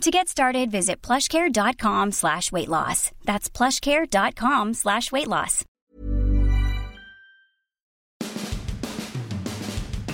To get started, visit plushcare.com slash weight loss. That's plushcare.com slash weight loss.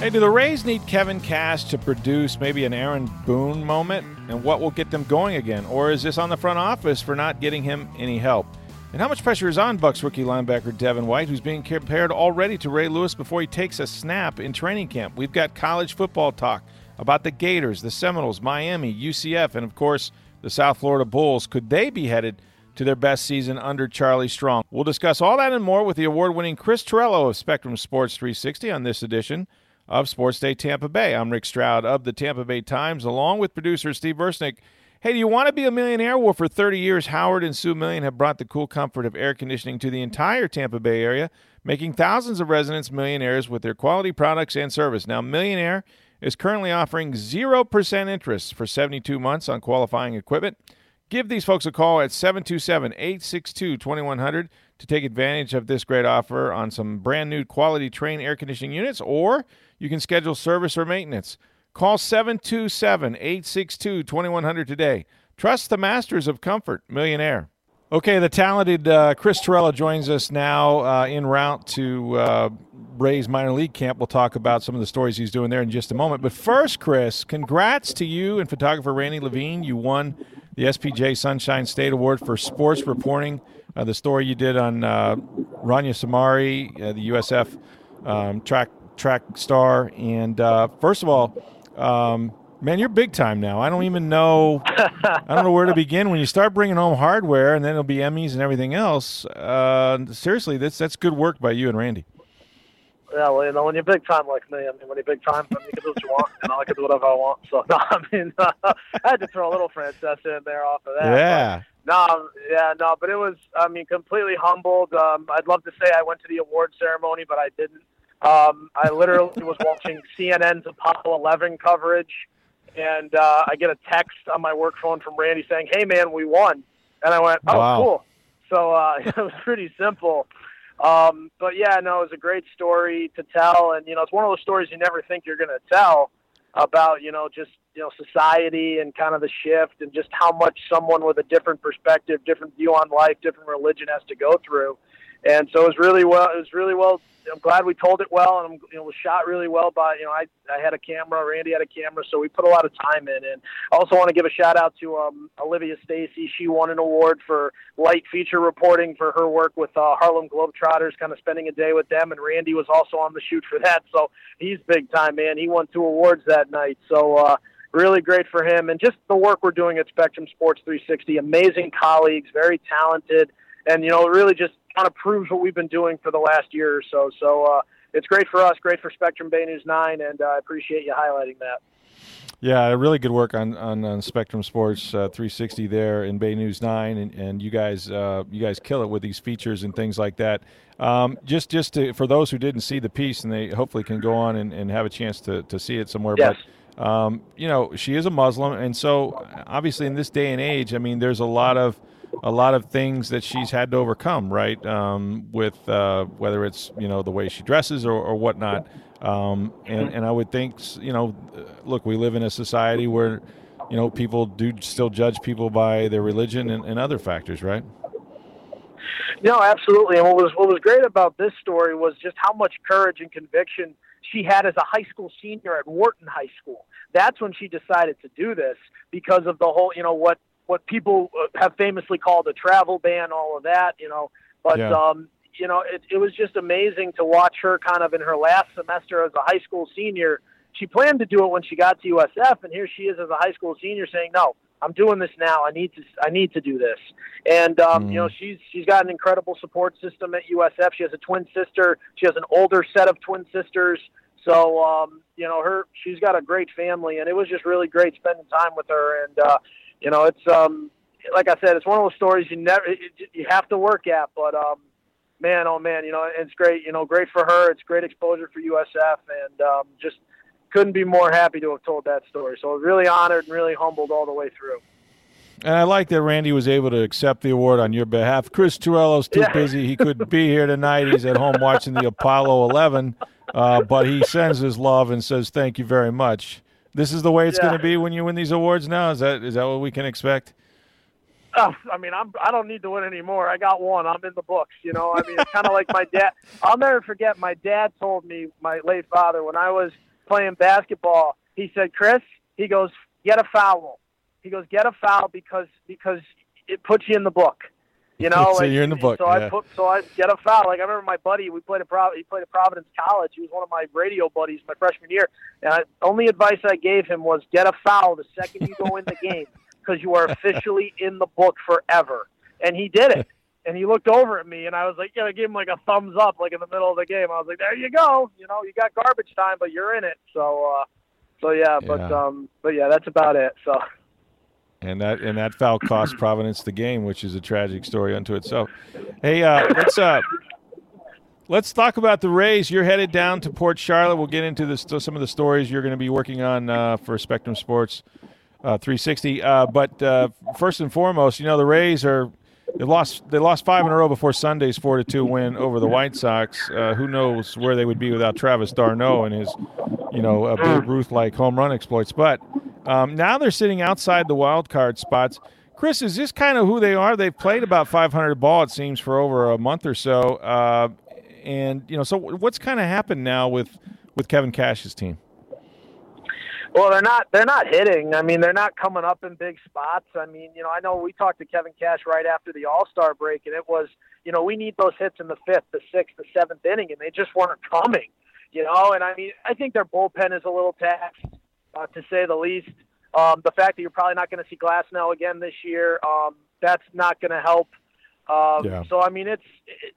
Hey, do the Rays need Kevin Cash to produce maybe an Aaron Boone moment? And what will get them going again? Or is this on the front office for not getting him any help? And how much pressure is on Bucks rookie linebacker Devin White, who's being compared already to Ray Lewis before he takes a snap in training camp? We've got college football talk about the Gators, the Seminoles, Miami, UCF, and of course the South Florida Bulls. Could they be headed to their best season under Charlie Strong? We'll discuss all that and more with the award winning Chris Torello of Spectrum Sports 360 on this edition of Sports Day Tampa Bay. I'm Rick Stroud of the Tampa Bay Times, along with producer Steve Versnick. Hey, do you want to be a millionaire? Well, for 30 years, Howard and Sue Million have brought the cool comfort of air conditioning to the entire Tampa Bay area, making thousands of residents millionaires with their quality products and service. Now, Millionaire is currently offering 0% interest for 72 months on qualifying equipment. Give these folks a call at 727 862 2100 to take advantage of this great offer on some brand new quality Trane air conditioning units, or you can schedule service or maintenance. Call 727 862 2100 today. Trust the masters of comfort, Millionaire. Okay, the talented uh, Chris Torello joins us now uh, en route to uh, minor league camp. We'll talk about some of the stories he's doing there in just a moment. But first, Chris, congrats to you and photographer Randy Levine. You won the SPJ Sunshine State Award for sports reporting. Uh, the story you did on uh, Rania Samari, uh, the USF um, track track star. And uh, first of all, um, man, you're big time now. I don't even know. I don't know where to begin. When you start bringing home hardware, and then it'll be Emmys and everything else. Uh, seriously, that's that's good work by you and Randy. Yeah, well, you know, when you're big time like me, I mean, when you're big time, I mean, you can do what you want, and I can do whatever I want. So, no, I mean, uh, I had to throw a little Francesa in there off of that. Yeah. No, yeah, no, but it was, I mean, completely humbled. Um, I'd love to say I went to the award ceremony, but I didn't. Um, I literally was watching CNN's Apollo 11 coverage, and uh, I get a text on my work phone from Randy saying, "Hey, man, we won," and I went, "Oh, Wow. cool." So uh, it was pretty simple. Um, but yeah, no, it was a great story to tell, and you know, it's one of those stories you never think you're going to tell about, you know, just you know, society and kind of the shift, and just how much someone with a different perspective, different view on life, different religion has to go through. And so it was really well. It was really well. I'm glad we told it well, and I'm, it was shot really well by you know I I had a camera, Randy had a camera, so we put a lot of time in. And I also want to give a shout out to um, Olivia Stacy. She won an award for light feature reporting for her work with uh, Harlem Globetrotters, kind of spending a day with them. And Randy was also on the shoot for that, so he's big time, man. He won two awards that night, so. uh Really great for him, and just the work we're doing at Spectrum Sports 360. Amazing colleagues, very talented, and you know, it really just kind of proves what we've been doing for the last year or so. So uh, it's great for us, great for Spectrum Bay News Nine, and uh, I appreciate you highlighting that. Yeah, really good work on on, on Spectrum Sports uh, 360 there in Bay News Nine, and, and you guys uh, you guys kill it with these features and things like that. Um, just just to, for those who didn't see the piece, and they hopefully can go on and, and have a chance to, to see it somewhere. Yes. But um, you know, she is a Muslim, and so obviously in this day and age, I mean, there's a lot of a lot of things that she's had to overcome, right? Um, with uh, whether it's you know the way she dresses or, or whatnot. Um, and and I would think you know, look, we live in a society where you know people do still judge people by their religion and, and other factors, right? No, absolutely. And what was what was great about this story was just how much courage and conviction she had as a high school senior at Wharton High School. That's when she decided to do this because of the whole, you know, what what people uh, have famously called a travel ban, all of that, you know. But Yeah. um, you know, it, it was just amazing to watch her kind of in her last semester as a high school senior. She planned to do it when she got to USF, and here she is as a high school senior saying, "No, I'm doing this now. I need to. I need to do this." And um, you know, she's she's got an incredible support system at USF. She has a twin sister. She has an older set of twin sisters. So um, you know, her she's got a great family, and it was just really great spending time with her. And uh, you know, it's um, like I said, it's one of those stories you never you have to work at, but um, man, oh man, you know, it's great. You know, great for her. It's great exposure for USF, and um, just couldn't be more happy to have told that story. So really honored and really humbled all the way through. And I like that Randy was able to accept the award on your behalf. Chris Torello's too yeah. busy; he couldn't be here tonight. He's at home watching the Apollo 11, uh, but he sends his love and says thank you very much. This is the way it's yeah. going to be when you win these awards. Now is that is that what we can expect? Oh, I mean, I'm I don't need to win anymore. I got one. I'm in the books. You know, I mean, it's kind of like my dad. I'll never forget. My dad told me, my late father, when I was playing basketball, he said, "Chris," he goes, "Get a foul." He goes, "Get a foul because because it puts you in the book." You know, so you're in the book. So yeah. I put, so I get a foul. Like I remember my buddy, we played at Prov- he played at Providence College. He was one of my radio buddies my freshman year. And I, only advice I gave him was get a foul the second you go in the game because you are officially in the book forever. And he did it. And he looked over at me, and I was like, "Yeah." I gave him like a thumbs up, like in the middle of the game. I was like, "There you go. You know, you got garbage time, but you're in it." So, uh, so yeah, yeah. but um, but yeah, that's about it. So. And that and that foul cost Providence the game, which is a tragic story unto itself. Hey, uh, let's uh, let's talk about the Rays. You're headed down to Port Charlotte. We'll get into some of the stories you're going to be working on uh, for Spectrum Sports uh, 360. Uh, but first and foremost, you know the Rays are they lost they lost five in a row before Sunday's four to two win over the White Sox. Uh, who knows where they would be without Travis d'Arnaud and his you know Babe Ruth like home run exploits. But um, now they're sitting outside the wild card spots. Chris, is this kind of who they are? They've played about 500 ball, it seems, for over a month or so. Uh, and you know, so what's kind of happened now with with Kevin Cash's team? Well, they're not they're not hitting. I mean, they're not coming up in big spots. I mean, you know, I know we talked to Kevin Cash right after the All Star break, and it was, you know, we need those hits in the fifth, the sixth, the seventh inning, and they just weren't coming. You know, and I mean, I think their bullpen is a little taxed, uh, to say the least. Um, the fact that you're probably not going to see Glasnow again this year, um, that's not going to help. Um, yeah. So I mean, it's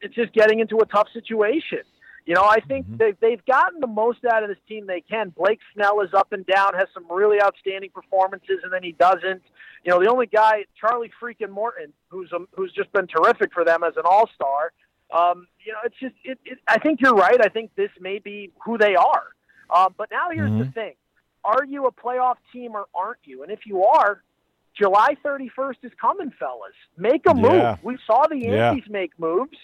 it's just getting into a tough situation. You know, I think mm-hmm. they've, they've gotten the most out of this team they can. Blake Snell is up and down, has some really outstanding performances, and then he doesn't. You know, the only guy, Charlie freaking Morton, who's a, who's just been terrific for them as an all star. Um, you know, it's just, it, it, I think you're right. I think this may be who they are. Um, but now here's mm-hmm. the thing: Are you a playoff team or aren't you? And if you are, July 31st is coming, fellas. Make a move. Yeah. We saw the Yankees yeah. make moves.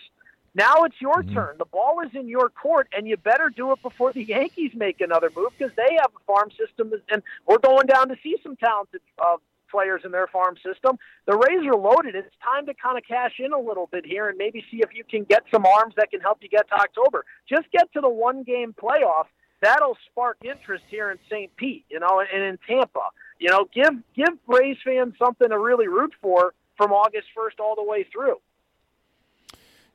Now it's your mm-hmm. turn. The ball is in your court, and you better do it before the Yankees make another move because they have a farm system, and we're going down to see some talented uh, players in their farm system. The Rays are loaded. It's time to kind of cash in a little bit here and maybe see if you can get some arms that can help you get to October. Just get to the one game playoff. That'll spark interest here in St. Pete, you know, and in Tampa. You know, give give Rays fans something to really root for from August 1st all the way through.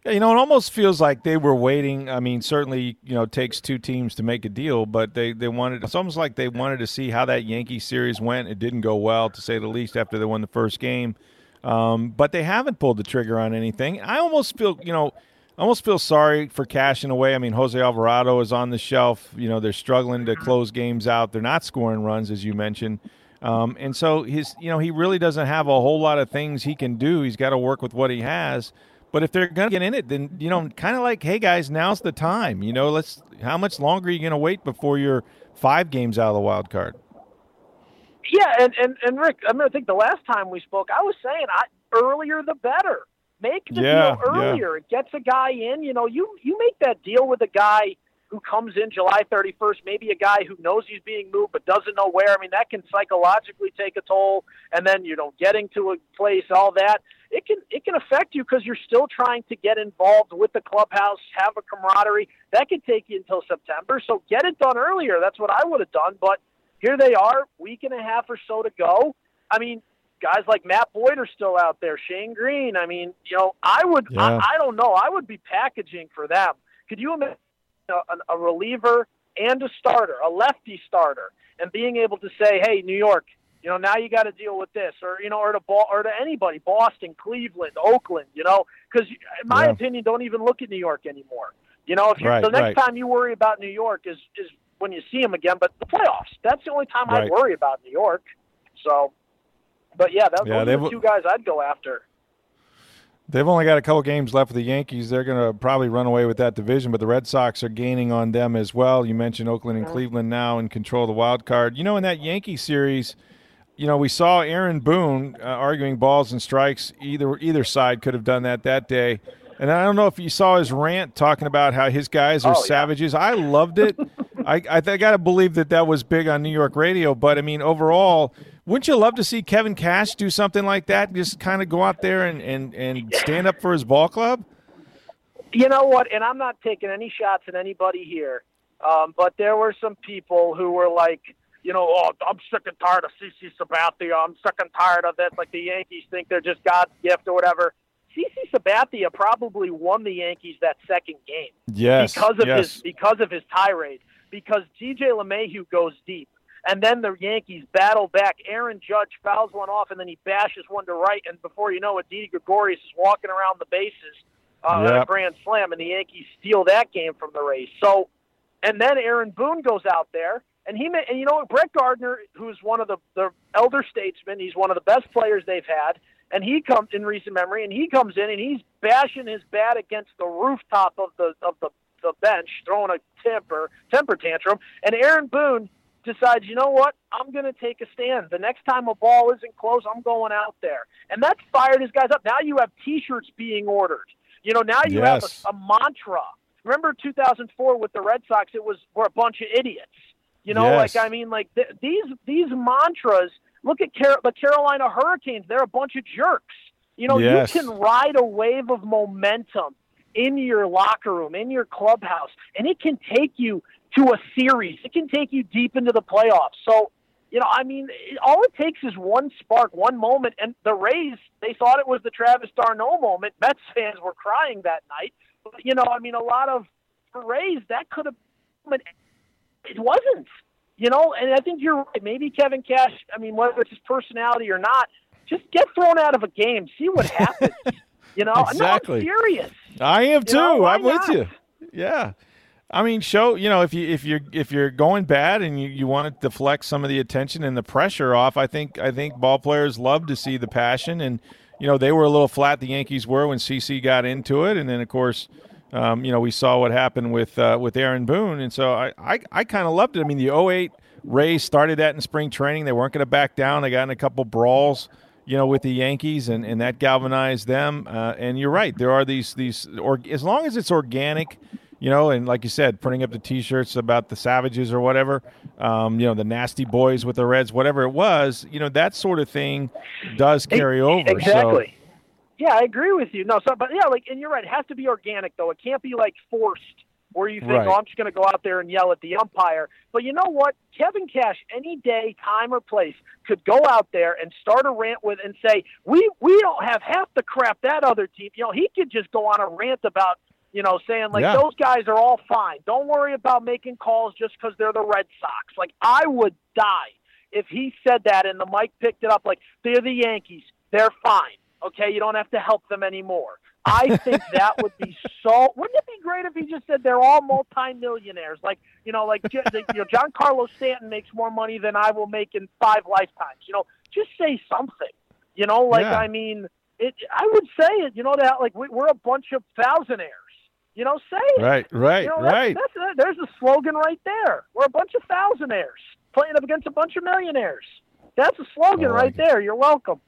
You know, it almost feels like they were waiting. I mean, certainly, you know, takes two teams to make a deal, but they, they wanted it's almost like they wanted to see how that Yankee series went. It didn't go well, to say the least, after they won the first game. Um, but they haven't pulled the trigger on anything. I almost feel, you know, I almost feel sorry for Cash in a way. I mean, Jose Alvarado is on the shelf. You know, they're struggling to close games out. They're not scoring runs, as you mentioned. Um, and so his, you know, he really doesn't have a whole lot of things he can do. He's got to work with what he has. But if they're going to get in it, then you know, kind of like, hey guys, now's the time. You know, let's. How much longer are you going to wait before you're five games out of the wild card? Yeah, and and, and Rick, I mean, I think the last time we spoke, I was saying, I, earlier the better. Make the yeah, deal earlier. Yeah. It gets a guy in. You know, you you make that deal with a guy who comes in July 31st, maybe a guy who knows he's being moved but doesn't know where. I mean, that can psychologically take a toll. And then, you know, getting to a place, all that, it can it can affect you because you're still trying to get involved with the clubhouse, have a camaraderie. That could take you until September. So get it done earlier. That's what I would have done. But here they are, week and a half or so to go. I mean, guys like Matt Boyd are still out there. Shane Greene. I mean, you know, I would. Yeah. I, I don't know. I would be packaging for them. Could you imagine a, a reliever and a starter, a lefty starter, and being able to say, "Hey, New York, you know, now you got to deal with this," or you know, or to ball, or to anybody, Boston, Cleveland, Oakland, you know, because in my yeah. opinion, don't even look at New York anymore. You know, if you're, right, the next right. time you worry about New York is is when you see them again, but the playoffs. That's the only time right. I worry about New York. So, but yeah, that, yeah, those are the two guys I'd go after. They've only got a couple games left for the Yankees. They're going to probably run away with that division, but the Red Sox are gaining on them as well. You mentioned Oakland and Cleveland now in control of the wild card. You know, in that Yankee series, you know, we saw Aaron Boone uh, arguing balls and strikes. Either either side could have done that that day. And I don't know if you saw his rant talking about how his guys are Oh, yeah. savages. I loved it. I I, I got to believe that that was big on New York radio. But I mean, overall, wouldn't you love to see Kevin Cash do something like that? Just kind of go out there and, and, and stand up for his ball club? You know what? And I'm not taking any shots at anybody here, um, but there were some people who were like, you know, oh, I'm sick and tired of CC Sabathia. I'm sick and tired of this. Like the Yankees think they're just God's gift or whatever. CC Sabathia probably won the Yankees that second game Yes. because of yes. his because of his tirade. Because DJ LeMahieu goes deep, and then the Yankees battle back. Aaron Judge fouls one off, and then he bashes one to right, and before you know it, Didi Gregorius is walking around the bases uh, on a grand slam, and the Yankees steal that game from the Rays. So, and then Aaron Boone goes out there, and he ma- and you know Brett Gardner, who's one of the the elder statesmen, he's one of the best players they've had, and he comes in recent memory, and he comes in and he's bashing his bat against the rooftop of the of the the bench, throwing a temper temper tantrum, and Aaron Boone decides, you know what, I'm going to take a stand. The next time a ball isn't close, I'm going out there, and that's fired his guys up. Now you have T-shirts being ordered. You know, now you Yes. have a, a mantra. Remember 2004 with the Red Sox? It was we're a bunch of idiots. You know, Yes. like I mean, like th- these these mantras. Look at Car- the Carolina Hurricanes; they're a bunch of jerks. You know, Yes. you can ride a wave of momentum in your locker room, in your clubhouse, and it can take you to a series. It can take you deep into the playoffs. So, you know, I mean, it, all it takes is one spark, one moment. And the Rays, they thought it was the Travis d'Arnaud moment. Mets fans were crying that night. But, you know, I mean, a lot of Rays, that could have, but it wasn't. You know, and I think you're right. Maybe Kevin Cash, I mean, whether it's his personality or not, just get thrown out of a game, see what happens. you know, Exactly. no, I'm serious. I am too. know, I'm with you. Yeah. I mean, show you know if you if you're if you're going bad and you, you want to deflect some of the attention and the pressure off, I think I think ball players love to see the passion and you know they were a little flat. The Yankees were when CC got into it, and then of course, um, you know we saw what happened with uh, with Aaron Boone, and so I I, I kind of loved it. I mean, the 08 Rays started that in spring training. They weren't going to back down. They got in a couple brawls you know, with the Yankees, and, and that galvanized them. Uh, and you're right, there are these these or as long as it's organic, you know, and like you said, printing up the T-shirts about the Savages or whatever, um, you know, the nasty boys with the Reds, whatever it was, you know, that sort of thing does carry over. Exactly. Yeah, I agree with you. No, so but yeah, like, and you're right. It has to be organic though. It can't be like forced, where you think, oh, Right. oh, I'm just going to go out there and yell at the umpire. But you know what? Kevin Cash, any day, time or place, could go out there and start a rant with and say, we we don't have half the crap that other team. You know, he could just go on a rant about. You know, saying like Yeah. those guys are all fine. Don't worry about making calls just because they're the Red Sox. Like I would die if he said that and the mic picked it up like they're the Yankees, they're fine. Okay, you don't have to help them anymore. I think that would be so. Wouldn't it be great if he just said they're all multimillionaires? Like you know, like you know, Giancarlo Stanton makes more money than I will make in five lifetimes. You know, just say something. You know, like Yeah. I mean, it. I would say it. You know that like we, we're a bunch of thousandaires. You know, say it. Right, right, You know, that's, right. That's, that, there's a slogan right there. We're a bunch of thousandaires playing up against a bunch of millionaires. That's a slogan oh like right there. You're welcome.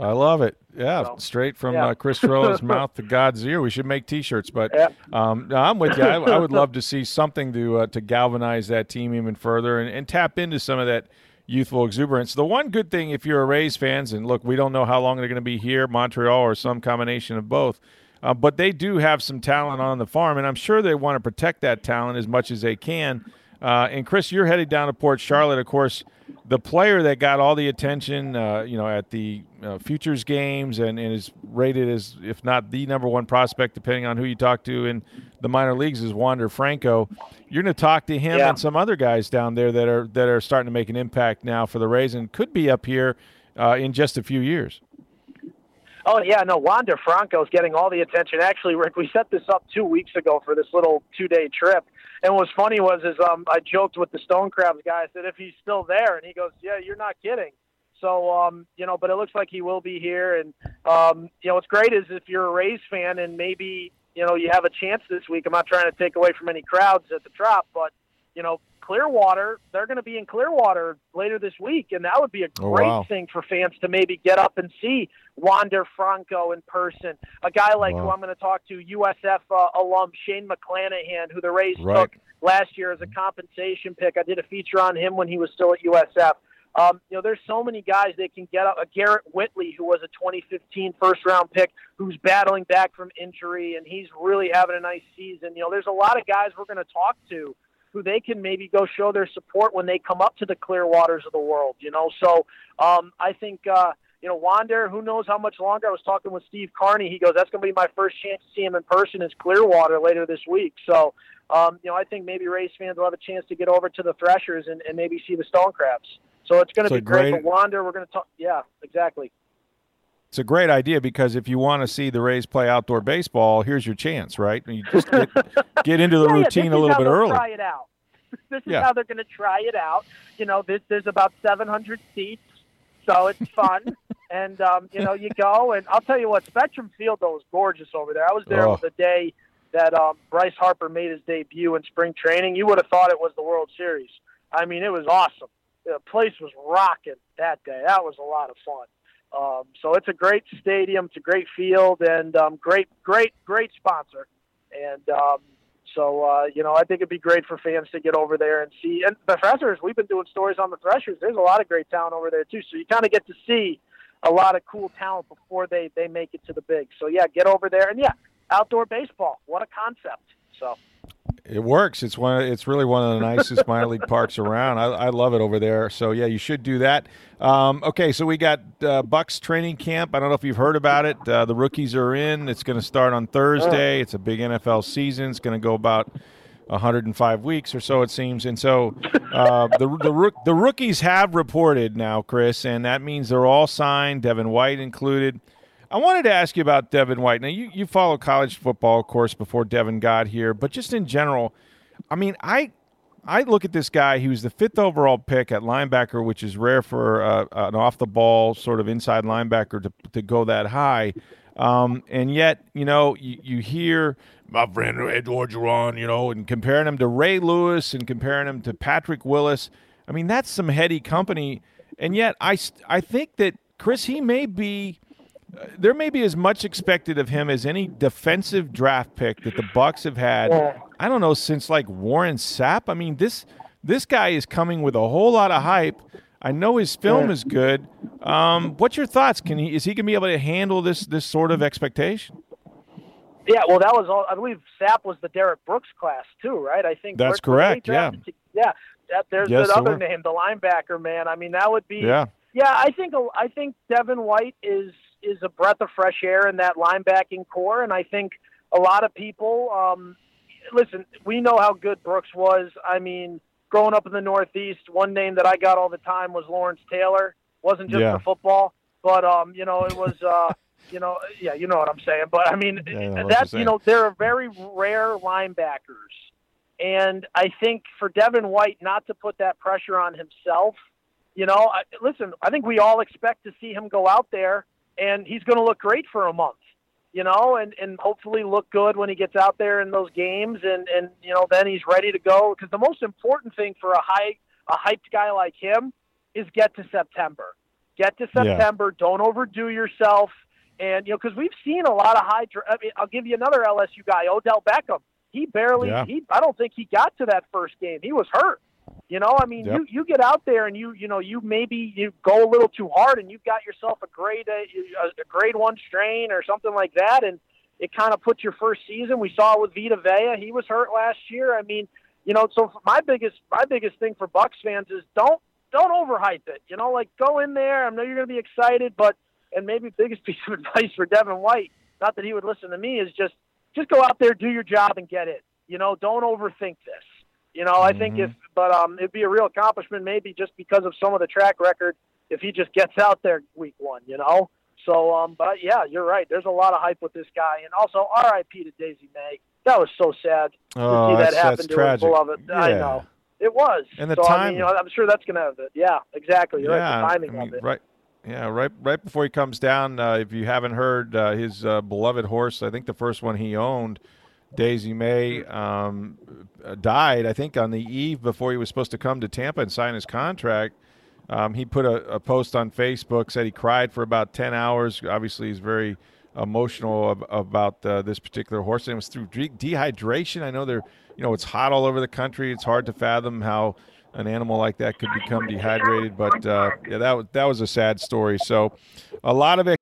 I love it. Yeah, So, straight from yeah. uh, Chris Torello's mouth to God's ear. We should make T-shirts, but Yeah. um, no, I'm with you. I, I would love to see something to uh, to galvanize that team even further and, and tap into some of that youthful exuberance. The one good thing, if you're a Rays fans, and look, we don't know how long they're going to be here, Montreal, or some combination of both. Uh, but they do have some talent on the farm, and I'm sure they want to protect that talent as much as they can. Uh, and Chris, you're headed down to Port Charlotte. Of course, the player that got all the attention, uh, you know, at the uh, futures games and, and is rated as, if not the number one prospect, depending on who you talk to in the minor leagues, is Wander Franco. You're going to talk to him Yeah. and some other guys down there that are that are starting to make an impact now for the Rays and could be up here uh, in just a few years. Oh yeah, no. Wander Franco is getting all the attention. Actually, Rick, we set this up two weeks ago for this little two-day trip. And what's funny was is um, I joked with the Stone Crabs guy. I said if he's still there, and he goes, "Yeah, you're not kidding." So, um, you know, but it looks like he will be here. And, um, you know, what's great is if you're a Rays fan and maybe, you know, you have a chance this week. I'm not trying to take away from any crowds at the Trop, but, you know, Clearwater, they're going to be in Clearwater later this week, and that would be a Oh, great wow. thing for fans to maybe get up and see Wander Franco in person. A guy like who I'm going to talk to, USF uh, alum Shane McClanahan, who the Rays Right. took last year as a compensation pick. I did a feature on him when he was still at USF. Um, you know, there's so many guys that can get up. Uh, Garrett Whitley, who was a 2015 first round pick, who's battling back from injury, and he's really having a nice season. You know, there's a lot of guys we're going to talk to who they can maybe go show their support when they come up to the clear waters of the world. You know, so um, I think. Uh, you know, Wander, who knows how much longer? I was talking with Steve Carney. He goes, that's going to be my first chance to see him in person is Clearwater later this week. So, um, you know, I think maybe Rays fans will have a chance to get over to the Threshers and, and maybe see the Stone Crabs. So it's going to So be great. great- for Wander, we're going to talk. Yeah, exactly. It's a great idea because if you want to see the Rays play outdoor baseball, here's your chance, right? You just get, get into the Yeah, routine this a is little how bit early. Try it out. This is Yeah. how they're going to try it out. You know, this, there's about 700 seats, so it's fun. and um, you know, you go, and I'll tell you what, Spectrum Field though is gorgeous over there. I was there Oh. the day that um, Bryce Harper made his debut in spring training. You would have thought it was the World Series. I mean, it was awesome. The place was rocking that day. That was a lot of fun. Um, so it's a great stadium. It's a great field and um, great, great, great sponsor. And um, so, uh, you know, I think it'd be great for fans to get over there and see. And the Threshers, we've been doing stories on the Threshers. There's a lot of great talent over there, too. So you kind of get to see a lot of cool talent before they, they make it to the big. So, yeah, get over there. And, yeah, outdoor baseball. What a concept. So, It works. It's one. It's really one of the nicest minor league parks around. I, I love it over there. So yeah, you should do that. Um, okay, so we got uh, Bucks training camp. I don't know if you've heard about it. Uh, the rookies are in. It's going to start on Thursday. It's a big NFL season. It's going to go about 105 weeks or so, it seems. And so uh, the the the rookies have reported now, Chris, and that means they're all signed. Devin White included. I wanted to ask you about Devin White. Now, you, you follow college football, of course, before Devin got here, but just in general, I mean, I I look at this guy. He was the fifth overall pick at linebacker, which is rare for uh, an off the ball sort of inside linebacker to, to go that high. Um, and yet, you know, you, you hear my friend Edward Duran, you know, and comparing him to Ray Lewis and comparing him to Patrick Willis. I mean, that's some heady company. And yet, I, I think that, Chris, he may be there may be as much expected of him as any defensive draft pick that the Bucks have had. I don't know since like Warren Sapp. I mean this this guy is coming with a whole lot of hype. I know his film is good. Um, what's your thoughts? Can he is he going to be able to handle this this sort of expectation? yeah, well, that was all. I believe Sapp was the Derrick Brooks class, too, right? I think That's were correct, yeah. Yeah. That, there's Yes, that other name, the linebacker, man. I mean, that would be. Yeah, Yeah, I think I think Devin White is is a breath of fresh air in that linebacking corps, and I think a lot of people. Um, listen, we know how good Brooks was. I mean, growing up in the Northeast, one name that I got all the time was Lawrence Taylor. wasn't just Yeah. for football, but um, you know, it was. Uh, you know, yeah, you know what I'm saying. But I mean, Yeah, I know what you're that's you know, there are very rare linebackers, and I think for Devin White not to put that pressure on himself you know, I, listen, I think we all expect to see him go out there and he's going to look great for a month, you know, and, and hopefully look good when he gets out there in those games. And, and, you know, then he's ready to go. Because the most important thing for a high, a hyped guy like him is get to September. Get to Yeah. September. Don't overdo yourself. And, you know, because we've seen a lot of high, I mean, I'll give you another LSU guy, Odell Beckham. He barely, Yeah. he, I don't think he got to that first game. He was hurt. You know, I mean, Yep. you you get out there and you you know you maybe you go a little too hard and you've got yourself a grade uh, a, a grade one strain or something like that, and it kind of puts your first season. We saw it with Vita Vea; he was hurt last year. I mean, you know, so my biggest my biggest thing for Bucks fans is don't don't overhype it. You know, like go in there. I know you're going to be excited, but and maybe biggest piece of advice for Devin White, not that he would listen to me, is just just go out there, do your job, and get it. You know, don't overthink this. You know, I think Mhm. if, but um, it'd be a real accomplishment maybe just because of some of the track record if he just gets out there week one. You know, so um, but yeah, you're right. There's a lot of hype with this guy, and also R.I.P. to Daisy May. That was so sad to oh, see that happen to tragic. his beloved. I know it was. And the so, I mean, you know, I'm sure that's gonna have it. Yeah, exactly. You're yeah, right. The timing I mean, of it. right. Yeah, right. Right before he comes down, uh, if you haven't heard, uh, his uh, beloved horse, I think the first one he owned, Daisy May, um, died. I think on the eve before he was supposed to come to Tampa and sign his contract. Um, he put a, a, post on Facebook, said he cried for about ten hours. Obviously, he's very emotional ab- about uh, this particular horse, and it was through de- dehydration. I know they're, you know, it's hot all over the country. It's hard to fathom how an animal like that could become dehydrated. But uh, yeah, that was that was a sad story. So a lot of it.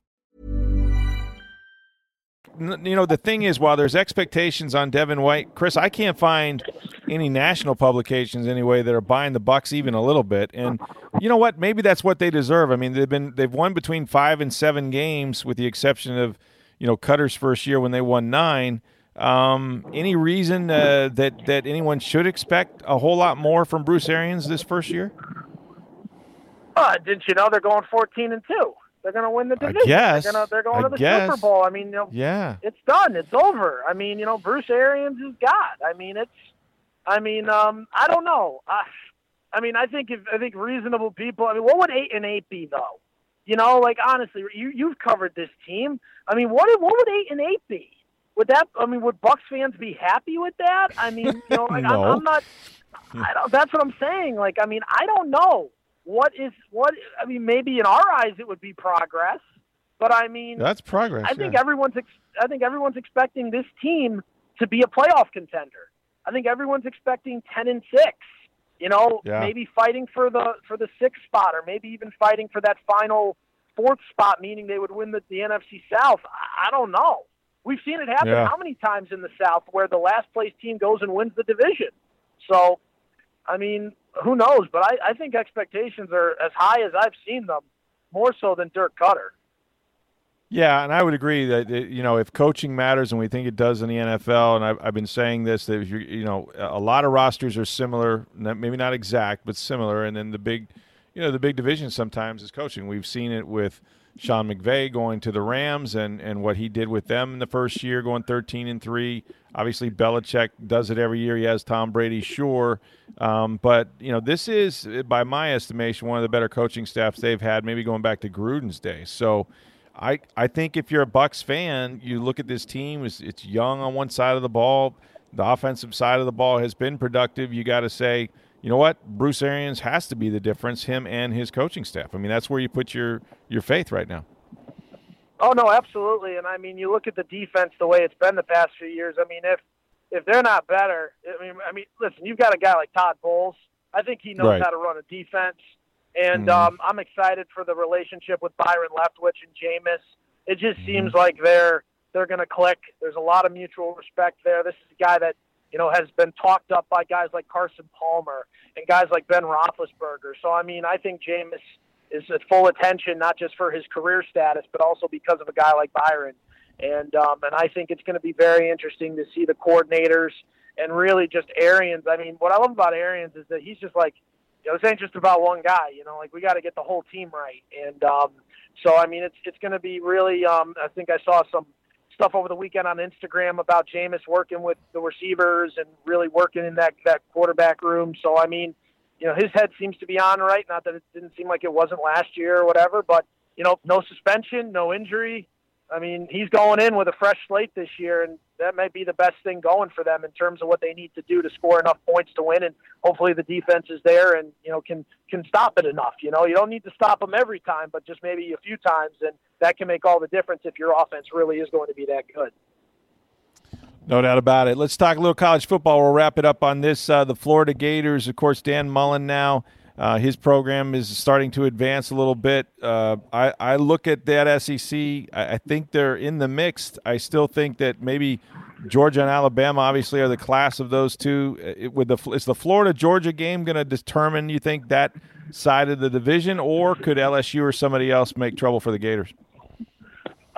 You know, the thing is while there's expectations on Devin White, Chris, I can't find any national publications anyway that are buying the Bucks even a little bit. And you know what? Maybe that's what they deserve. I mean, they've been they've won between 5 and 7 games with the exception of, you know, Koetter's first year when they won 9 um, any reason uh, that that anyone should expect a whole lot more from Bruce Arians this first year? Uh, didn't you know they're going fourteen and two? They're going to win the division. I guess. They're, gonna, they're going I to the guess. Super Bowl. I mean, you know, yeah, it's done. It's over. I mean, you know, Bruce Arians is God. I mean, it's. I mean, um, I don't know. I, I mean, I think if I think reasonable people. I mean, what would eight and eight be though? You know, like honestly, you you've covered this team. I mean, what what would eight and eight be? would that? I mean, would Bucks fans be happy with that? I mean, you know, like, no. I'm, I'm not. I don't. That's what I'm saying. Like, I mean, I don't know what is what. I mean, maybe in our eyes it would be progress, but I mean, that's progress. I think yeah. everyone's. Ex- I think everyone's expecting this team to be a playoff contender. I think everyone's expecting ten and six. You know, yeah. maybe fighting for the for the sixth spot, or maybe even fighting for that final fourth spot, meaning they would win the, the NFC South. I, I don't know. We've seen it happen yeah. how many times in the South where the last place team goes and wins the division. So, I mean, who knows? But I, I think expectations are as high as I've seen them, more so than Dirk Koetter. Yeah, and I would agree that you know if coaching matters, and we think it does in the NFL, and I've, I've been saying this that you you know a lot of rosters are similar, maybe not exact, but similar, and then the big, you know, the big division sometimes is coaching. We've seen it with Sean McVay going to the Rams and, and what he did with them in the first year, going 13 and three. Obviously, Belichick does it every year. He has Tom Brady, sure, um, but you know this is, by my estimation, one of the better coaching staffs they've had, maybe going back to Gruden's day. So. I, I think if you're a Bucks fan, you look at this team. It's, it's young on one side of the ball. The offensive side of the ball has been productive. You got to say, you know what? Bruce Arians has to be the difference, him and his coaching staff. I mean, that's where you put your, your faith right now. Oh no, absolutely. And I mean, you look at the defense the way it's been the past few years. I mean, if if they're not better, I mean, I mean, listen, you've got a guy like Todd Bowles. I think he knows right. how to run a defense, and Mhm. um, I'm excited for the relationship with Byron Leftwich and Jameis. It just Mhm. seems like they're they're going to click. There's a lot of mutual respect there. This is a guy that you know has been talked up by guys like Carson Palmer and guys like Ben Roethlisberger. So I mean, I think Jameis is at full attention not just for his career status, but also because of a guy like Byron. And um, and I think it's going to be very interesting to see the coordinators and really just Arians. I mean, what I love about Arians is that he's just like, you know, this ain't just about one guy. You know, like we got to get the whole team right. And um, so I mean, it's it's going to be really. Um, I think I saw some stuff over the weekend on Instagram about Jameis working with the receivers and really working in that that quarterback room. So I mean, you know, his head seems to be on right. Not that it didn't seem like it wasn't last year or whatever, but you know, no suspension, no injury. I mean, he's going in with a fresh slate this year, and that might be the best thing going for them in terms of what they need to do to score enough points to win. And hopefully, the defense is there and you know can can stop it enough. You know, you don't need to stop them every time, but just maybe a few times, and that can make all the difference if your offense really is going to be that good. No doubt about it. Let's talk a little college football. We'll wrap it up on this. Uh, the Florida Gators, of course, Dan Mullen now. Uh, his program is starting to advance a little bit. Uh, I, I look at that SEC. I, I think they're in the mix. I still think that maybe Georgia and Alabama obviously are the class of those two. It, with the is the Florida Georgia game going to determine you think that side of the division, or could LSU or somebody else make trouble for the Gators?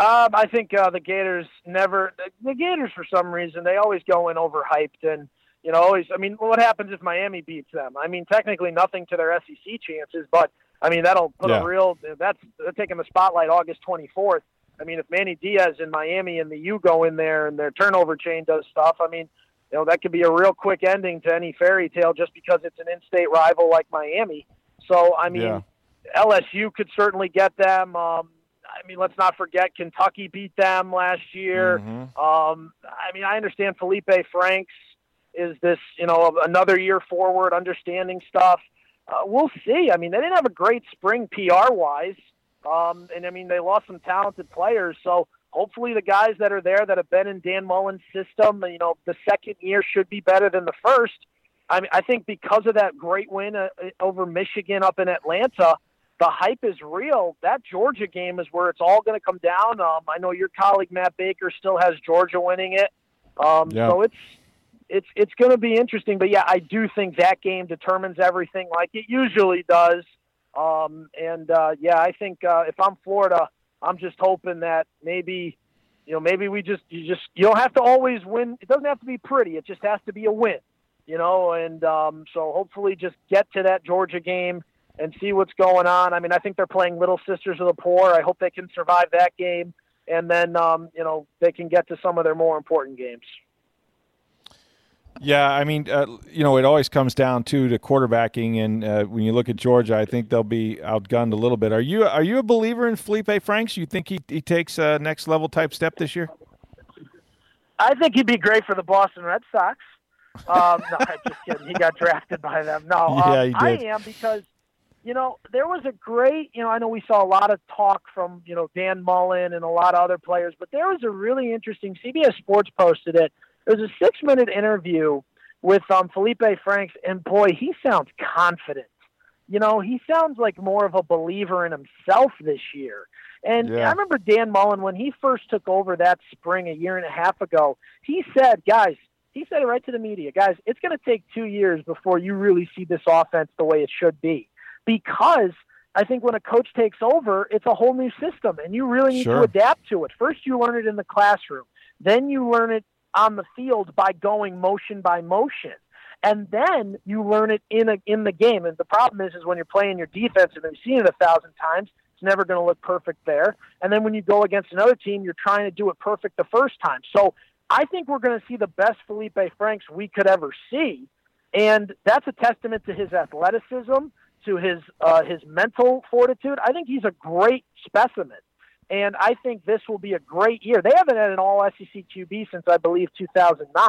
Um, I think uh, the Gators never. The Gators, for some reason, they always go in overhyped, and you know, always. I mean, what happens if Miami beats them? I mean, technically nothing to their SEC chances, but I mean that'll put yeah. a real. That's they're taking the spotlight August 24th. I mean, if Manny Diaz in Miami and the U go in there and their turnover chain does stuff, I mean, you know, that could be a real quick ending to any fairy tale just because it's an in-state rival like Miami. So, I mean, yeah. LSU could certainly get them. Um, I mean, let's not forget Kentucky beat them last year. Mm-hmm. Um, I mean, I understand Felipe Franks is this, you know, another year forward, understanding stuff. Uh, we'll see. I mean, they didn't have a great spring PR wise. Um, and I mean, they lost some talented players. So hopefully the guys that are there that have been in Dan Mullen's system, you know, the second year should be better than the first. I mean, I think because of that great win uh, over Michigan up in Atlanta, the hype is real. That Georgia game is where it's all going to come down. Um, I know your colleague Matt Baker still has Georgia winning it. Um, yeah. So it's it's it's going to be interesting. But yeah, I do think that game determines everything, like it usually does. Um, and uh, yeah, I think uh, if I'm Florida, I'm just hoping that maybe, you know, maybe we just you just you don't have to always win. It doesn't have to be pretty. It just has to be a win, you know. And um, so hopefully, just get to that Georgia game and see what's going on. I mean, I think they're playing Little Sisters of the Poor. I hope they can survive that game, and then um, you know they can get to some of their more important games. Yeah, I mean, uh, you know, it always comes down to the quarterbacking, and uh, when you look at Georgia, I think they'll be outgunned a little bit. Are you are you a believer in Felipe Franks? You think he he takes a next level type step this year? I think he'd be great for the Boston Red Sox. Um, no, I'm just kidding. He got drafted by them. No, um, yeah, he did. I am because you know there was a great. You know, I know we saw a lot of talk from you know Dan Mullen and a lot of other players, but there was a really interesting. CBS Sports posted it it was a six minute interview with um, Felipe Franks, and boy, he sounds confident. You know, he sounds like more of a believer in himself this year. And yeah. I remember Dan Mullen when he first took over that spring a year and a half ago. He said, "Guys, he said it right to the media, guys. It's going to take two years before you really see this offense the way it should be, because." I think when a coach takes over, it's a whole new system, and you really need sure. to adapt to it. First, you learn it in the classroom, then you learn it on the field by going motion by motion. And then you learn it in a, in the game. And the problem is, is when you're playing your defense and you've seen it a thousand times, it's never going to look perfect there. And then when you go against another team, you're trying to do it perfect the first time. So I think we're going to see the best Felipe Franks we could ever see, and that's a testament to his athleticism, to his uh, his mental fortitude. I think he's a great specimen. And I think this will be a great year. They haven't had an all SEC QB since, I believe, 2009.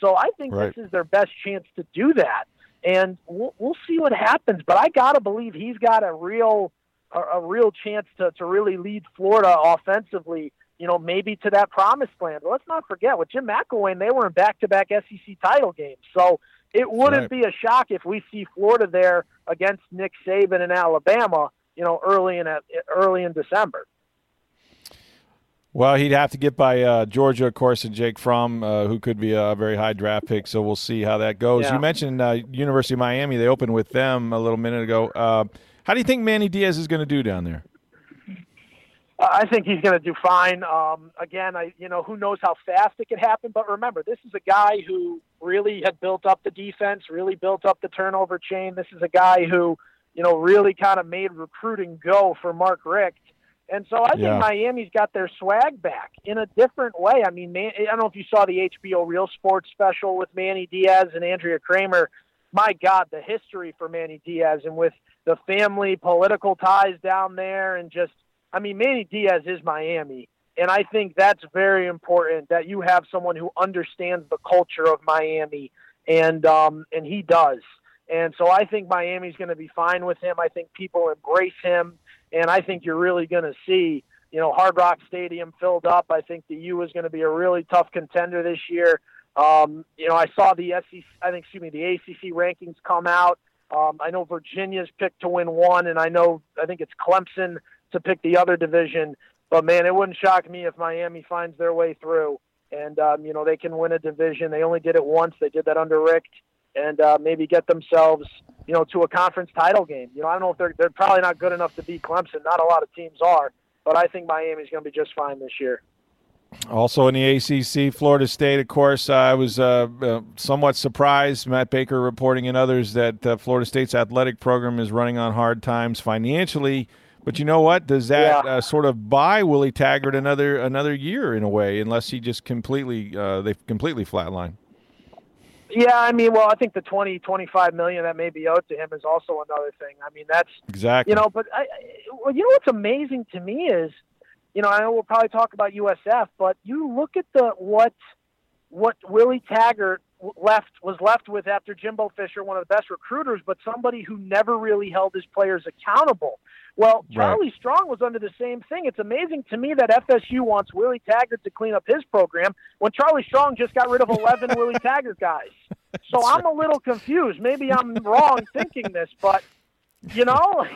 So I think right. this is their best chance to do that. And we'll, we'll see what happens. But I got to believe he's got a real a, a real chance to, to really lead Florida offensively, you know, maybe to that promised land. But let's not forget, with Jim McElwain, they were in back to back SEC title games. So it wouldn't right. be a shock if we see Florida there against Nick Saban and Alabama, you know, early in early in December. Well, he'd have to get by uh, Georgia, of course, and Jake Fromm, uh, who could be a very high draft pick. So we'll see how that goes. Yeah. You mentioned uh, University of Miami; they opened with them a little minute ago. Uh, how do you think Manny Diaz is going to do down there? I think he's going to do fine. Um, again, I you know who knows how fast it could happen, but remember, this is a guy who really had built up the defense, really built up the turnover chain. This is a guy who you know really kind of made recruiting go for Mark Richt and so I think yeah. Miami's got their swag back in a different way. I mean, man, I don't know if you saw the HBO Real Sports special with Manny Diaz and Andrea Kremer. My God, the history for Manny Diaz and with the family political ties down there, and just, I mean, Manny Diaz is Miami. And I think that's very important that you have someone who understands the culture of Miami, and um, and he does. And so I think Miami's going to be fine with him. I think people embrace him and I think you're really going to see, you know, Hard Rock Stadium filled up. I think the U is going to be a really tough contender this year. Um, you know, I saw the SEC, I think, excuse me, the ACC rankings come out. Um, I know Virginia's picked to win one, and I know I think it's Clemson to pick the other division. But man, it wouldn't shock me if Miami finds their way through. and um, you know they can win a division. They only did it once. They did that under Richt, and uh, maybe get themselves you know to a conference title game. You know I don't know if they're they're probably not good enough to beat Clemson. Not a lot of teams are, but I think Miami's going to be just fine this year. Also in the ACC, Florida State, of course, I was uh, uh, somewhat surprised. Matt Baker reporting and others that uh, Florida State's athletic program is running on hard times financially. But you know what? Does that yeah. Uh, sort of buy Willie Taggart another another year in a way, unless he just completely uh, they completely flatline? Yeah, I mean, well, I think the 20, 25 million that may be owed to him is also another thing. I mean, that's exactly you know, but I, well, you know what's amazing to me is you know, I know we'll probably talk about USF, but you look at the what what Willie Taggart left was left with after Jimbo Fisher, one of the best recruiters, but somebody who never really held his players accountable. Well, Charlie right. Strong was under the same thing. It's amazing to me that FSU wants Willie Taggart to clean up his program when Charlie Strong just got rid of 11 Willie Taggart guys. So That's I'm right. a little confused. Maybe I'm wrong thinking this, but you know,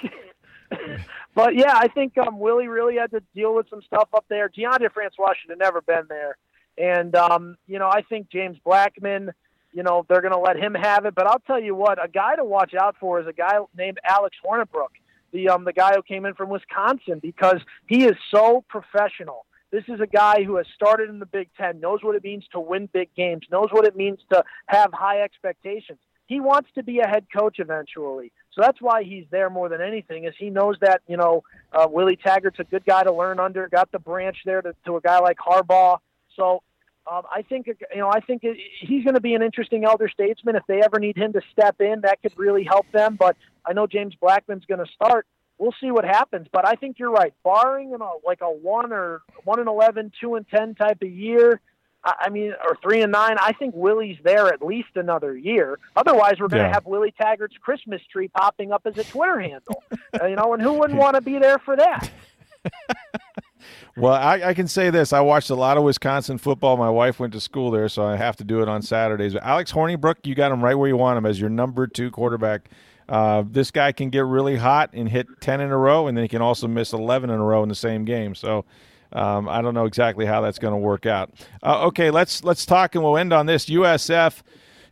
but yeah, I think um, Willie really had to deal with some stuff up there. Deondre Francois should have never been there, and um, you know I think James Blackman, you know they're going to let him have it. But I'll tell you what, a guy to watch out for is a guy named Alex Hornibrook, the um the guy who came in from Wisconsin because he is so professional. This is a guy who has started in the Big Ten, knows what it means to win big games, knows what it means to have high expectations. He wants to be a head coach eventually. So that's why he's there more than anything, is he knows that you know uh, Willie Taggart's a good guy to learn under. Got the branch there to, to a guy like Harbaugh. So um, I think you know I think he's going to be an interesting elder statesman. If they ever need him to step in, that could really help them. But I know James Blackman's going to start. We'll see what happens. But I think you're right. Barring you know like a one or one and eleven, two and ten type of year, I mean, or three and nine. I think Willie's there at least another year. Otherwise, we're going to yeah. have Willie Taggart's Christmas tree popping up as a Twitter handle. uh, you know, and who wouldn't want to be there for that? well, I, I, can say this: I watched a lot of Wisconsin football. My wife went to school there, so I have to do it on Saturdays. But Alex Hornibrook, you got him right where you want him as your number two quarterback. Uh, this guy can get really hot and hit ten in a row, and then he can also miss eleven in a row in the same game. So um, I don't know exactly how that's going to work out. Uh, okay, let's let's talk, and we'll end on this USF.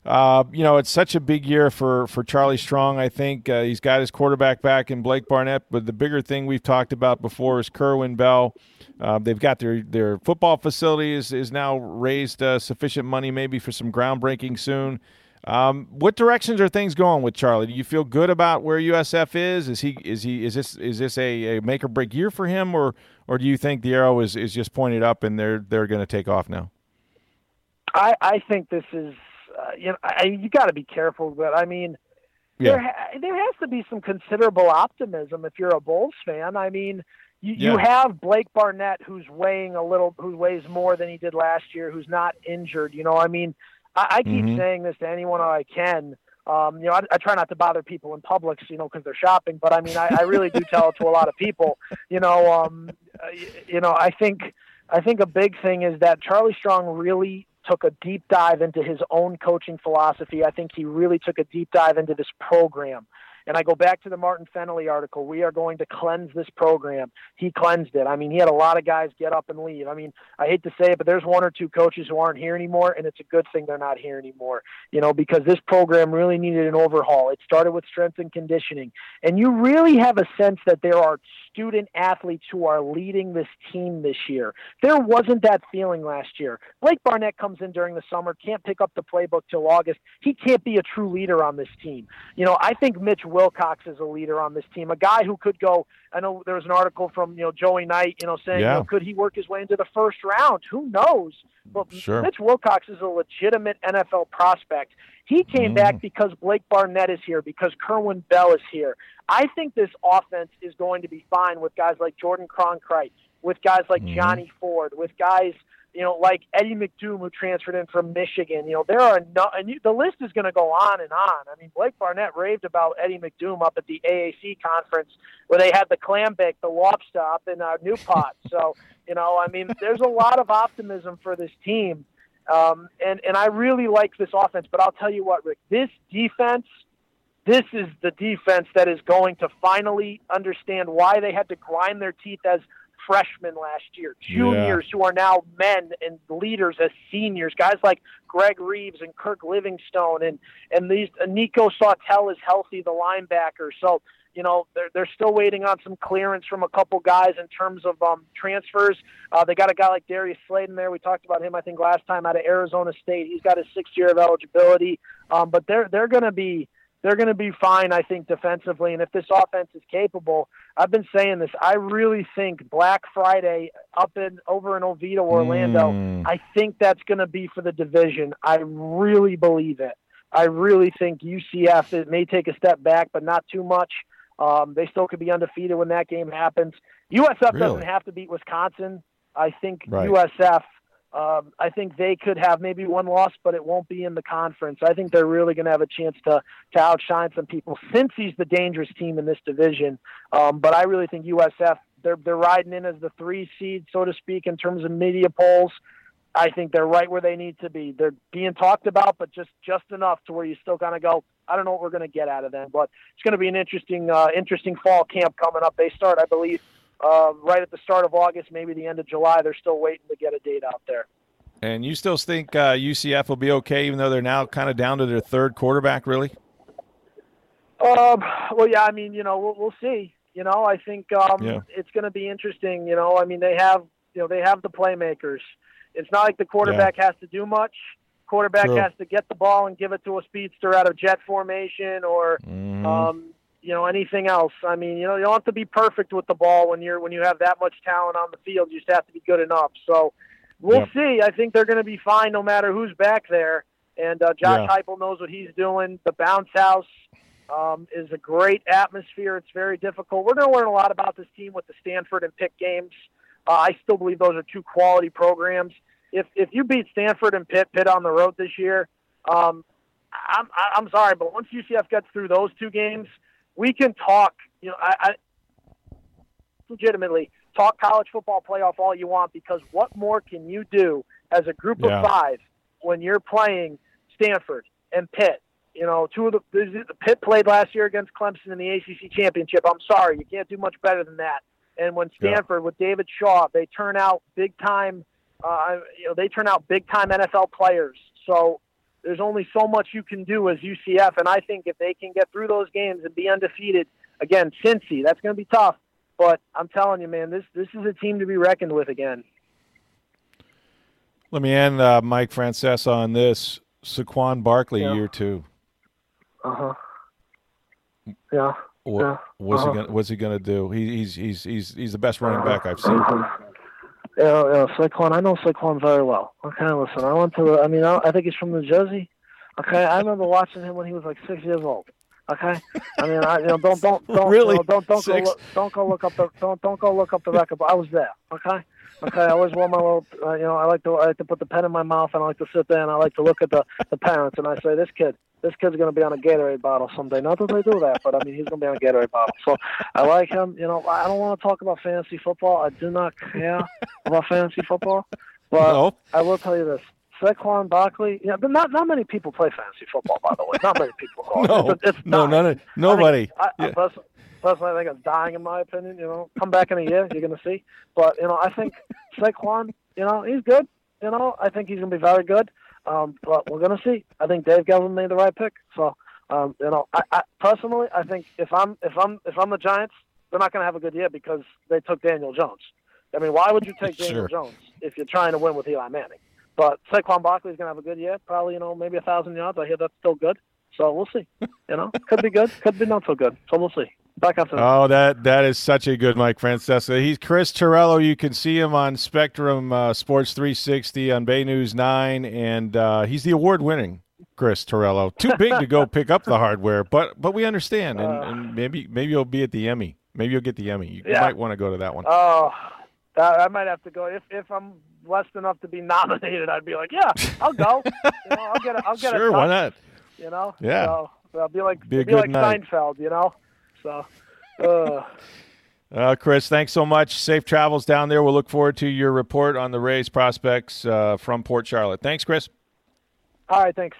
Uh, you know, it's such a big year for for Charlie Strong. I think uh, he's got his quarterback back in Blake Barnett, but the bigger thing we've talked about before is Kerwin Bell. Uh, they've got their their football facility is, is now raised uh, sufficient money maybe for some groundbreaking soon. Um, what directions are things going with Charlie? Do you feel good about where USF is? Is he is he is this is this a, a make or break year for him, or or do you think the arrow is, is just pointed up and they're they're going to take off now? I I think this is uh, you know I, you got to be careful, but I mean. Yeah. There, ha- there has to be some considerable optimism if you're a Bulls fan. I mean, you, yeah. you have Blake Barnett, who's weighing a little, who weighs more than he did last year, who's not injured. You know, I mean, I, I keep mm-hmm. saying this to anyone I can. Um, you know, I, I try not to bother people in Publix, you know, because they're shopping. But I mean, I, I really do tell it to a lot of people. You know, um, you know, I think I think a big thing is that Charlie Strong really took a deep dive into his own coaching philosophy. I think he really took a deep dive into this program. And I go back to the Martin Fennelly article. We are going to cleanse this program. He cleansed it. I mean, he had a lot of guys get up and leave. I mean, I hate to say it, but there's one or two coaches who aren't here anymore, and it's a good thing they're not here anymore. You know, because this program really needed an overhaul. It started with strength and conditioning, and you really have a sense that there are student athletes who are leading this team this year. There wasn't that feeling last year. Blake Barnett comes in during the summer, can't pick up the playbook till August. He can't be a true leader on this team. You know, I think Mitch Wilcox is a leader on this team, a guy who could go. I know there was an article from you know Joey Knight, you know, saying yeah. you know, could he work his way into the first round? Who knows? But sure. Mitch Wilcox is a legitimate NFL prospect. He came mm. back because Blake Barnett is here, because Kerwin Bell is here. I think this offense is going to be fine with guys like Jordan Cronkrite, with guys like mm. Johnny Ford, with guys you know, like Eddie McDoom who transferred in from Michigan. You know, there are no, and you, the list is going to go on and on. I mean, Blake Barnett raved about Eddie McDoom up at the AAC conference where they had the clam bake, the lobster up in uh, Newport. so, you know, I mean, there's a lot of optimism for this team. Um, and, and I really like this offense, but I'll tell you what, Rick, this defense, this is the defense that is going to finally understand why they had to grind their teeth as freshmen last year, juniors yeah. who are now men and leaders as seniors, guys like Greg Reeves and Kirk Livingstone, and and these uh, Nico Sawtelle is healthy, the linebacker. So you know they're they're still waiting on some clearance from a couple guys in terms of um, transfers. Uh, they got a guy like Darius Slayton there. We talked about him, I think, last time out of Arizona State. He's got his sixth year of eligibility, um, but they're they're going to be they're going to be fine, I think, defensively. And if this offense is capable, I've been saying this. I really think Black Friday up in over in Oviedo, Orlando. Mm. I think that's going to be for the division. I really believe it. I really think UCF it may take a step back, but not too much. Um, they still could be undefeated when that game happens. USF really? doesn't have to beat Wisconsin. I think right. USF um, I think they could have maybe one loss, but it won't be in the conference. I think they're really going to have a chance to to outshine some people Cincy's the dangerous team in this division. Um, but I really think USF they're they're riding in as the three seed, so to speak, in terms of media polls. I think they're right where they need to be. They're being talked about, but just just enough to where you still kind of go. I don't know what we're going to get out of them, but it's going to be an interesting uh, interesting fall camp coming up. They start, I believe, uh, right at the start of August, maybe the end of July. They're still waiting to get a date out there. And you still think uh, UCF will be okay, even though they're now kind of down to their third quarterback, really? Um, well, yeah, I mean, you know, we'll, we'll see. You know, I think um, yeah. it's going to be interesting. You know, I mean, they have, you know, they have the playmakers. It's not like the quarterback yeah. has to do much. Quarterback True. has to get the ball and give it to a speedster out of jet formation or, mm-hmm. um, you know anything else. I mean, you know, you don't have to be perfect with the ball when you're when you have that much talent on the field. You just have to be good enough. So we'll yep. see. I think they're going to be fine no matter who's back there. And uh, Josh yeah. Heupel knows what he's doing. The bounce house um, is a great atmosphere. It's very difficult. We're going to learn a lot about this team with the Stanford and Pitt games. Uh, I still believe those are two quality programs. If if you beat Stanford and Pitt, Pitt on the road this year, um, I'm I'm sorry, but once UCF gets through those two games, we can talk. You know, I, I legitimately talk college football playoff all you want because what more can you do as a group yeah. of five when you're playing Stanford and Pitt? You know, two of the, the Pitt played last year against Clemson in the ACC championship. I'm sorry, you can't do much better than that. And when Stanford yeah. with David Shaw, they turn out big time. Uh, you know, they turn out big time NFL players. So there's only so much you can do as UCF, and I think if they can get through those games and be undefeated again, Cincy, that's going to be tough. But I'm telling you, man, this this is a team to be reckoned with again. Let me end uh, Mike Francesa on this. Saquon Barkley, yeah. year two. Uh huh. Yeah. What, yeah. What's uh-huh. he gonna What's he gonna do? He, he's he's he's he's the best running back I've seen. Uh-huh. Yeah, yeah, Saquon. I know Saquon very well. Okay, listen. I went to. the, I mean, I, I think he's from New Jersey. Okay, I remember watching him when he was like six years old. Okay, I mean, I you know don't don't don't really you know, don't don't six. go look, don't go look up the don't don't go look up the record. But I was there. Okay, okay. I always want my little. Uh, you know, I like to I like to put the pen in my mouth and I like to sit there and I like to look at the the parents and I say, this kid, this kid's going to be on a Gatorade bottle someday. Not that they do that, but I mean, he's going to be on a Gatorade bottle. So I like him. You know, I don't want to talk about fantasy football. I do not care about fantasy football. But no. I will tell you this. Saquon Barkley, yeah, but not not many people play fantasy football, by the way. Not many people. no, it's, it's no, none of, nobody. I, think, I, yeah. personally, I think it's dying, in my opinion. You know, come back in a year, you're going to see. But you know, I think Saquon, you know, he's good. You know, I think he's going to be very good. Um, but we're going to see. I think Dave Gettleman made the right pick. So, um, you know, I, I personally, I think if I'm if I'm if I'm the Giants, they're not going to have a good year because they took Daniel Jones. I mean, why would you take Daniel sure. Jones if you're trying to win with Eli Manning? But Saquon Barkley is going to have a good year, probably you know maybe a thousand yards. I hear that's still good. So we'll see. You know, could be good, could be not so good. So we'll see. Back after. Oh, that that is such a good Mike Francesa. He's Chris Torello. You can see him on Spectrum uh, Sports 360 on Bay News Nine, and uh, he's the award-winning Chris Torello. Too big to go pick up the hardware, but but we understand, and, uh, and maybe maybe you'll be at the Emmy. Maybe you'll get the Emmy. You yeah. might want to go to that one. Oh, I might have to go if if I'm blessed enough to be nominated. I'd be like, yeah, I'll go. you know, I'll get a, I'll get sure, a why not? You know, yeah. So, I'll be like be, be like night. Seinfeld. You know, so. Uh, uh, Chris, thanks so much. Safe travels down there. We'll look forward to your report on the Rays prospects uh, from Port Charlotte. Thanks, Chris. All right, thanks.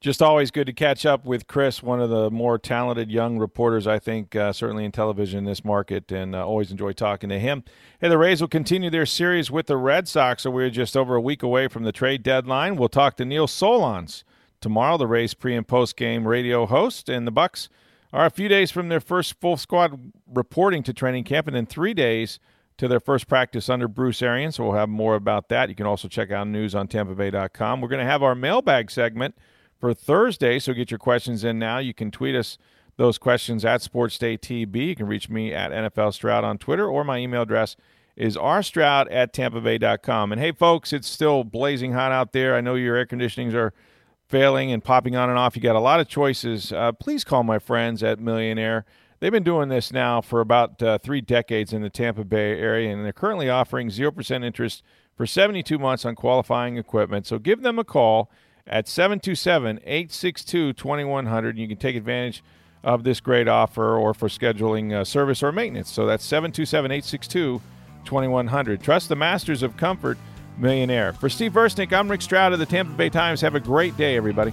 Just always good to catch up with Chris, one of the more talented young reporters, I think, uh, certainly in television in this market, and uh, always enjoy talking to him. Hey, the Rays will continue their series with the Red Sox, so we're just over a week away from the trade deadline. We'll talk to Neil Solondz tomorrow, the Rays pre and post game radio host, and the Bucs are a few days from their first full squad reporting to training camp, and then three days to their first practice under Bruce Arians. So we'll have more about that. You can also check out news on TampaBay.com. We're going to have our mailbag segment for Thursday. So get your questions in now. You can tweet us those questions at SportsDayTB. You can reach me at NFL Stroud on Twitter, or my email address is rstroud at tampabay.com. And hey, folks, it's still blazing hot out there. I know your air conditionings are failing and popping on and off. You got a lot of choices. Uh, please call my friends at Millionaire. They've been doing this now for about uh, three decades in the Tampa Bay area, and they're currently offering 0% interest for 72 months on qualifying equipment. So give them a call at 727 862 2100. You can take advantage of this great offer or for scheduling uh, service or maintenance. So that's 727 862 2100. Trust the masters of comfort, millionaire. For Steve Versnick, I'm Rick Stroud of the Tampa Bay Times. Have a great day, everybody.